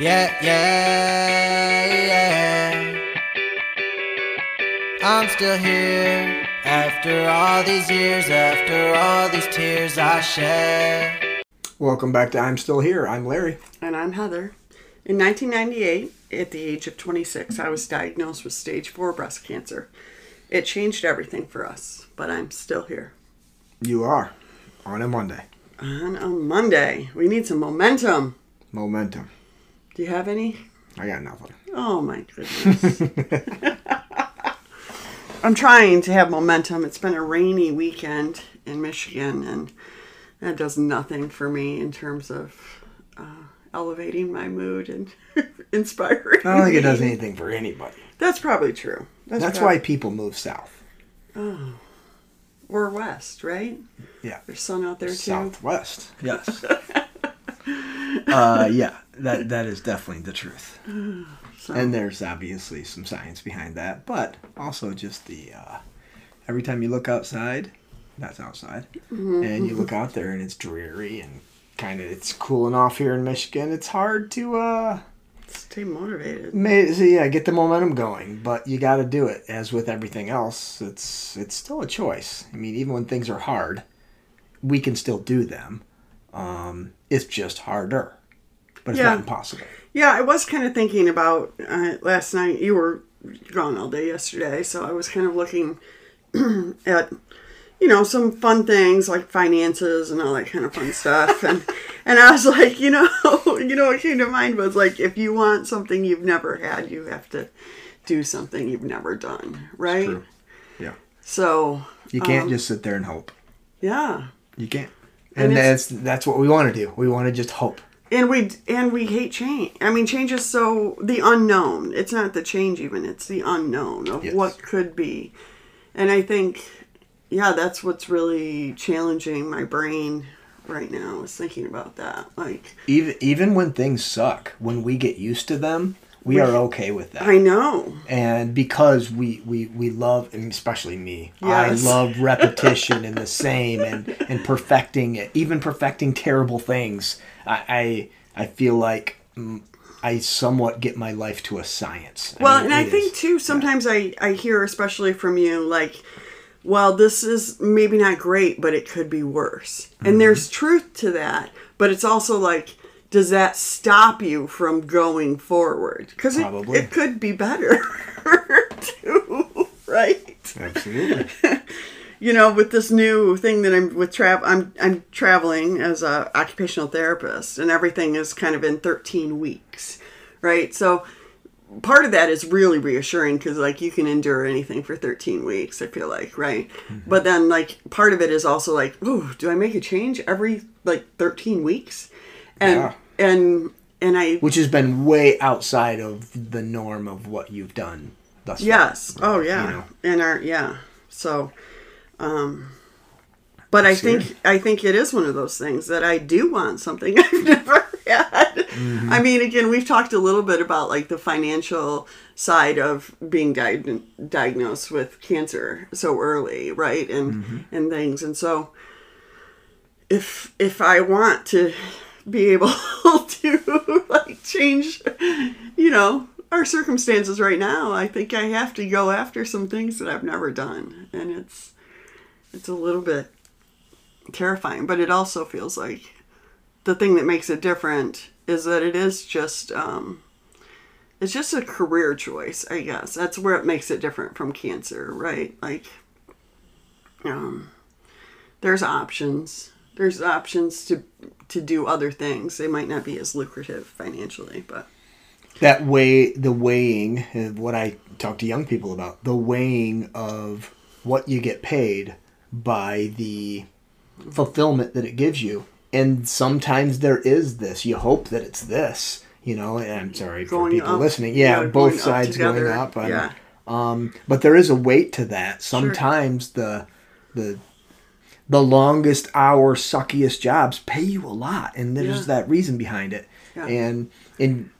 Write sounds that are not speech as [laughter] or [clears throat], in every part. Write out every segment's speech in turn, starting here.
Yeah, yeah, yeah. I'm still here after all these years, after all these tears I shed. Welcome back to I'm Still Here. I'm Larry. And I'm Heather. In 1998, at the age of 26, I was diagnosed with stage 4 breast cancer. It changed everything for us, but I'm still here. You are on a Monday. On a Monday, we need some momentum. Momentum. Do you have any? I got nothing. Oh my goodness. [laughs] I'm trying to have momentum. It's been a rainy weekend in Michigan, and that does nothing for me in terms of uh, elevating my mood and [laughs] inspiring. I don't think it does anything for anybody. That's probably true. That's prob- why people move south. Oh. Or west, right? Yeah. There's sun out there too. Southwest. Yes. [laughs] uh, yeah, that that is definitely the truth. So, And there's obviously some science behind that, but also just the uh, every time you look outside, that's outside, and you look out there and it's dreary and kind of it's cooling off here in Michigan. It's hard to uh, stay motivated. May, so yeah, get the momentum going, but you got to do it. As with everything else, it's it's still a choice. I mean, even when things are hard, we can still do them. Um, it's just harder, but it's Yeah. not impossible. Yeah, I was kind of thinking about uh, last night. You were gone all day yesterday, so I was kind of looking [clears throat] at, you know, some fun things like finances and all that kind of fun stuff, and [laughs] and I was like, you know, [laughs] you know, what came to mind was like, if you want something you've never had, you have to do something you've never done, right? Yeah, So you can't Um, just sit there and hope. yeah, You can't, and and, that's that's what we want to do. We want to just hope. And we and we hate change. I mean, change is so the unknown. It's not the change even; it's the unknown of Yes. what could be. And I think, yeah, that's what's really challenging my brain right now. Is thinking about that. Like, Even even when things suck, when we get used to them, we We- are okay with that. I know. and because we we we love and especially me Yes. i love [laughs] repetition and the same and and perfecting it even perfecting terrible things i i, I feel like i somewhat get my life to a science Well, mean, and I it think is- too. Sometimes I I hear, especially from you, like, well, this is maybe not great, but it could be worse. Mm-hmm. And there's truth to that, but it's also like, does that stop you from going forward? Because it, it could be better [laughs] too, right? absolutely [laughs] you know, with this new thing that I'm with trav, I'm I'm traveling as a occupational therapist, and everything is kind of in 13 weeks, right? So part of that is really reassuring because like you can endure anything for 13 weeks. I feel like, right? Mm-hmm. But then like part of it is also like, oh, do I make a change every like 13 weeks? And Yeah. And and I which has been way outside of the norm of what you've done thus far. Yes. Oh yeah. You know. And our yeah. So um but I think I think it is one of those things that I do want something [laughs] I've never had. Mm-hmm. I mean again we've talked a little bit about like the financial side of being diag- diagnosed with cancer so early, right? And Mm-hmm. and things. And so if if I want to be able [laughs] [laughs] to like change you know our circumstances right now. I think i have to go after some things that i've never done and it's it's a little bit terrifying but it also feels like the thing that makes it different is that it is just um it's just a career choice i guess. That's where it makes it different from cancer right? Like um there's options there's options to to do other things. They might not be as lucrative financially but. That way the weighing of what i talk to young people about the weighing of what you get paid by the fulfillment that it gives you. And sometimes there is this. You hope that it's this you know and i'm sorry for people up. listening. Yeah, Yeah, both going sides going up Yeah. um but there is a weight to that. Sometimes the the the longest hour suckiest jobs pay you a lot and there's Yeah. that reason behind it Yeah. and and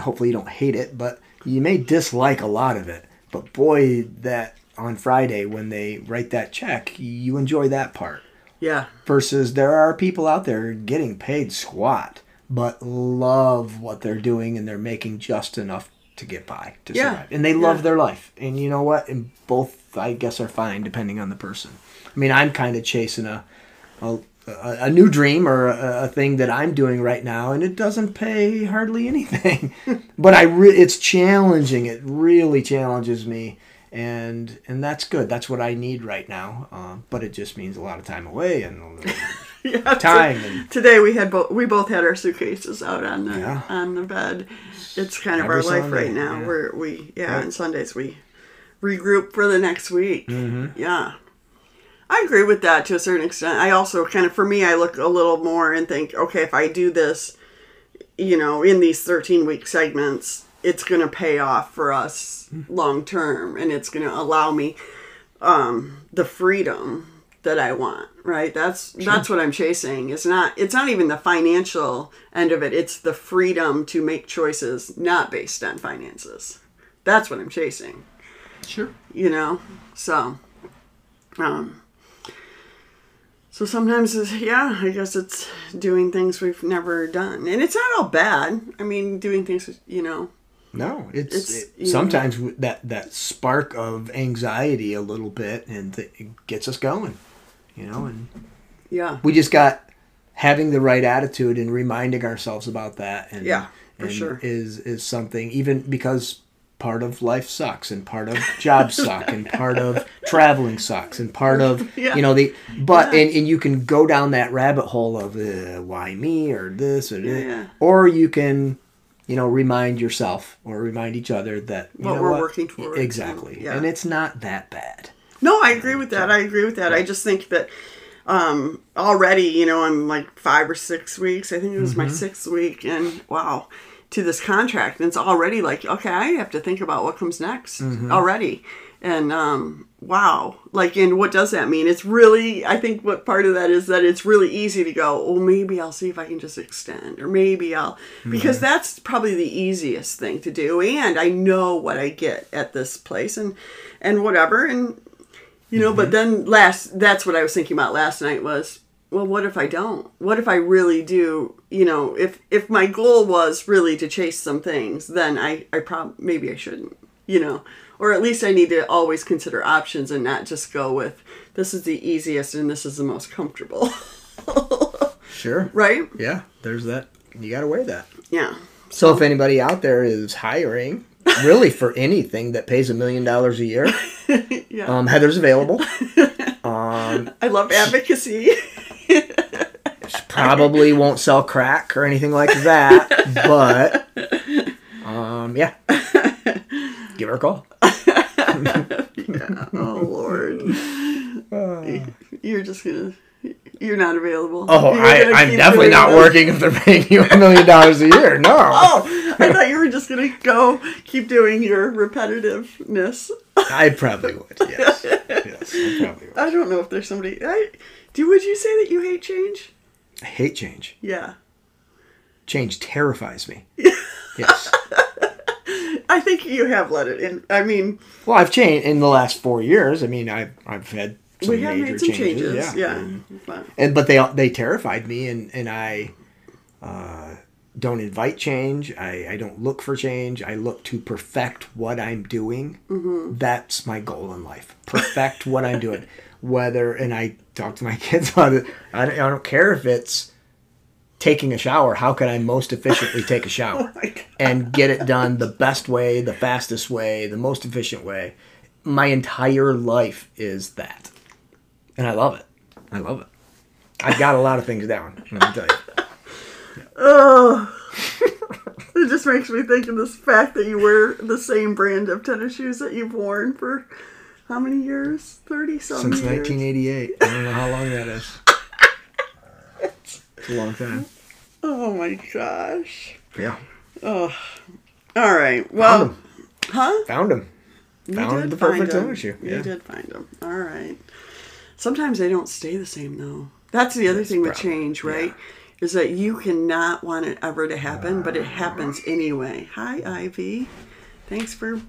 hopefully you don't hate it but you may dislike a lot of it but boy that on friday when they write that check you enjoy that part yeah versus there are people out there getting paid squat but love what they're doing and they're making just enough to get by to Yeah. survive. And they love their life. And you know what? And both I guess are fine depending on the person. I mean, I'm kind of chasing a a, a, new dream or a, a thing that I'm doing right now, and it doesn't pay hardly anything. [laughs] but I re- it's challenging. It really challenges me, and and that's good. That's what I need right now. Um, but it just means a lot of time away and a [laughs] Yeah, time. And Today we had both we both had our suitcases out on the Yeah. on the bed. It's kind of Every our life right now. yeah. Where we yeah, Right. on Sundays we regroup for the next week. Mm-hmm. Yeah. I agree with that to a certain extent. I also kind of for me I look a little more and think, okay, if I do this, you know, in these 13 week segments, it's going to pay off for us long term and it's going to allow me um the freedom that I want, right? That's that's what I'm chasing. It's not it's not even the financial end of it. It's the freedom to make choices not based on finances. That's what I'm chasing, sure. you know? So um so sometimes it's, yeah, I guess it's doing things we've never done. And it's not all bad. I mean, doing things, you know, No, it's, It's, it- you know- sometimes that that spark of anxiety a little bit, and th- it gets us going. You know, and yeah. we just got having the right attitude and reminding ourselves about that. And, Yeah, for and sure. is is something even because part of life sucks and part of jobs [laughs] suck and part of traveling sucks and part of [laughs] Yeah. you know the but Yeah. and, and you can go down that rabbit hole of uh, why me or this or yeah. or you can you know remind yourself or remind each other that you What know we're working towards exactly and it's not that bad No, I agree with that. I agree with that. I just think that um, already, you know, I'm like five or six weeks. I think it was my sixth week, and wow, to this contract, and it's already like, okay, I have to think about what comes next mm-hmm. already, and um, wow, like, and what does that mean? It's really, I think, what part of that is that it's really easy to go, oh, maybe I'll see if I can just extend, or maybe I'll, mm-hmm. because that's probably the easiest thing to do, and I know what I get at this place, and and whatever, and you know, but mm-hmm. then last that's what I was thinking about last night was, well, what if I don't? What if I really do, you know, if if my goal was really to chase some things, then I I prob maybe I shouldn't, you know. Or at least I need to always consider options and not just go with this is the easiest and this is the most comfortable. [laughs] sure right? yeah there's that you gotta weigh that Yeah. So if anybody out there is hiring, really for anything that pays a million dollars a year, [laughs] Yeah. um, Heather's available. [laughs] Um, I love advocacy. Probably won't sell crack or anything like that, [laughs] but um, yeah, give her a call. [laughs] oh Lord. [sighs] You're just gonna you're not available. Oh, You're I, I'm definitely not this. working if they're paying you a million dollars a year. No. [laughs] Oh, I thought you were just gonna go keep doing your repetitiveness. I probably would. Yes. Yes, I probably would. I don't know if there's somebody. I, do would you say that you hate change? I hate change. Yeah, Change terrifies me. [laughs] Yes. I think you have let it in. I mean, Well, I've changed in the last four years. I mean, I've I've had some we have major made some changes. Yeah. Yeah, And, But- and but they they terrified me, and and I uh, don't invite change. I I don't look for change. I look to perfect what I'm doing. Mm-hmm. That's my goal in life. Perfect what I'm doing. [laughs] Whether and I talk to my [laughs] kids about it. I don't, I don't care if it's taking a shower. How can I most efficiently take a [laughs] shower? Oh and get it done the best way, the fastest way, the most efficient way. My entire life is that. And I love it. I love it. I've got a lot of things down, let me tell you. Oh, [laughs] it just makes me think of this fact that you wear the same brand of tennis shoes that you've worn for how many years? Thirty something Since years. 1988. I don't know how long that is. It's a long time. Oh my gosh. Yeah. Oh, all right. Well, Found him. huh? Found him. You Found did the find perfect them. tennis shoe. You Yeah. did find him. All right. Sometimes they don't stay the same though. That's the other thing with change, right? Is that you cannot want it ever to happen, but it happens uh, anyway. Hi, Ivy. Thanks for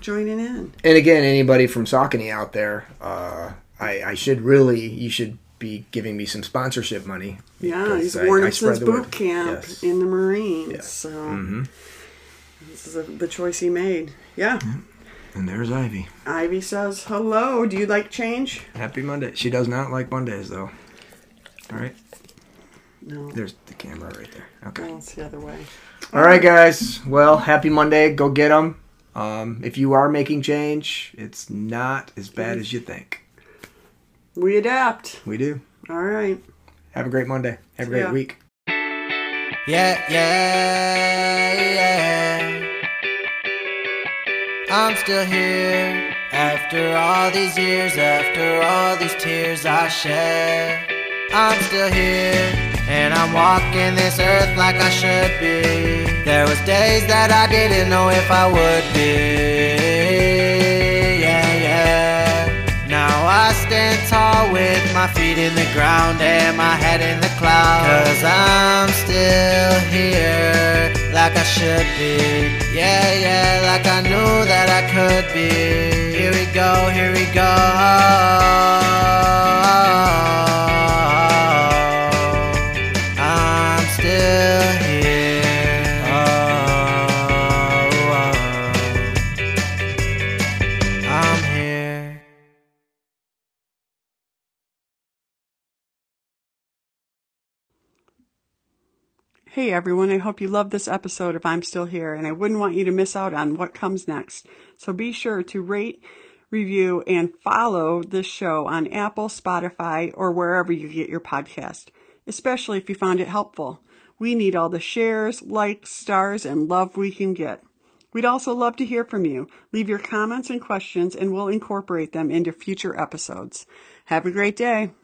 joining in. And again, anybody from Saucony out there, uh, I, I should really, you should be giving me some sponsorship money. Yeah, he's Warnington's boot camp Yes. in the Marines. Yeah. Mm-hmm. So this is a, the choice he made. Yeah. And there's Ivy. Ivy says, "Hello. Do you like change?" Happy Monday. She does not like Mondays though. All right. No. There's the camera right there. Okay. No, it's the other way. All right, guys. Well, happy Monday. Go get them. Um, if you are making change, it's not as bad as you think. We adapt. We do. All right. Have a great Monday. Have a great Yeah. week. Yeah, yeah, yeah. I'm still here after all these years, after all these tears I shed. I'm still here and I'm walking this earth like I should be. There was days that I didn't know if I would be. Yeah, yeah. Now I stand tall with my feet in the ground and my head in the clouds. Cause I'm still here like I should be. Yeah, yeah, like I knew that I could be. Here we go, here we go. Hey everyone, I hope you loved this episode if I'm Still Here, and I wouldn't want you to miss out on what comes next. So be sure to rate, review, and follow this show on Apple, Spotify, or wherever you get your podcast, especially if you found it helpful. We need all the shares, likes, stars, and love we can get. We'd also love to hear from you. Leave your comments and questions, and we'll incorporate them into future episodes. Have a great day.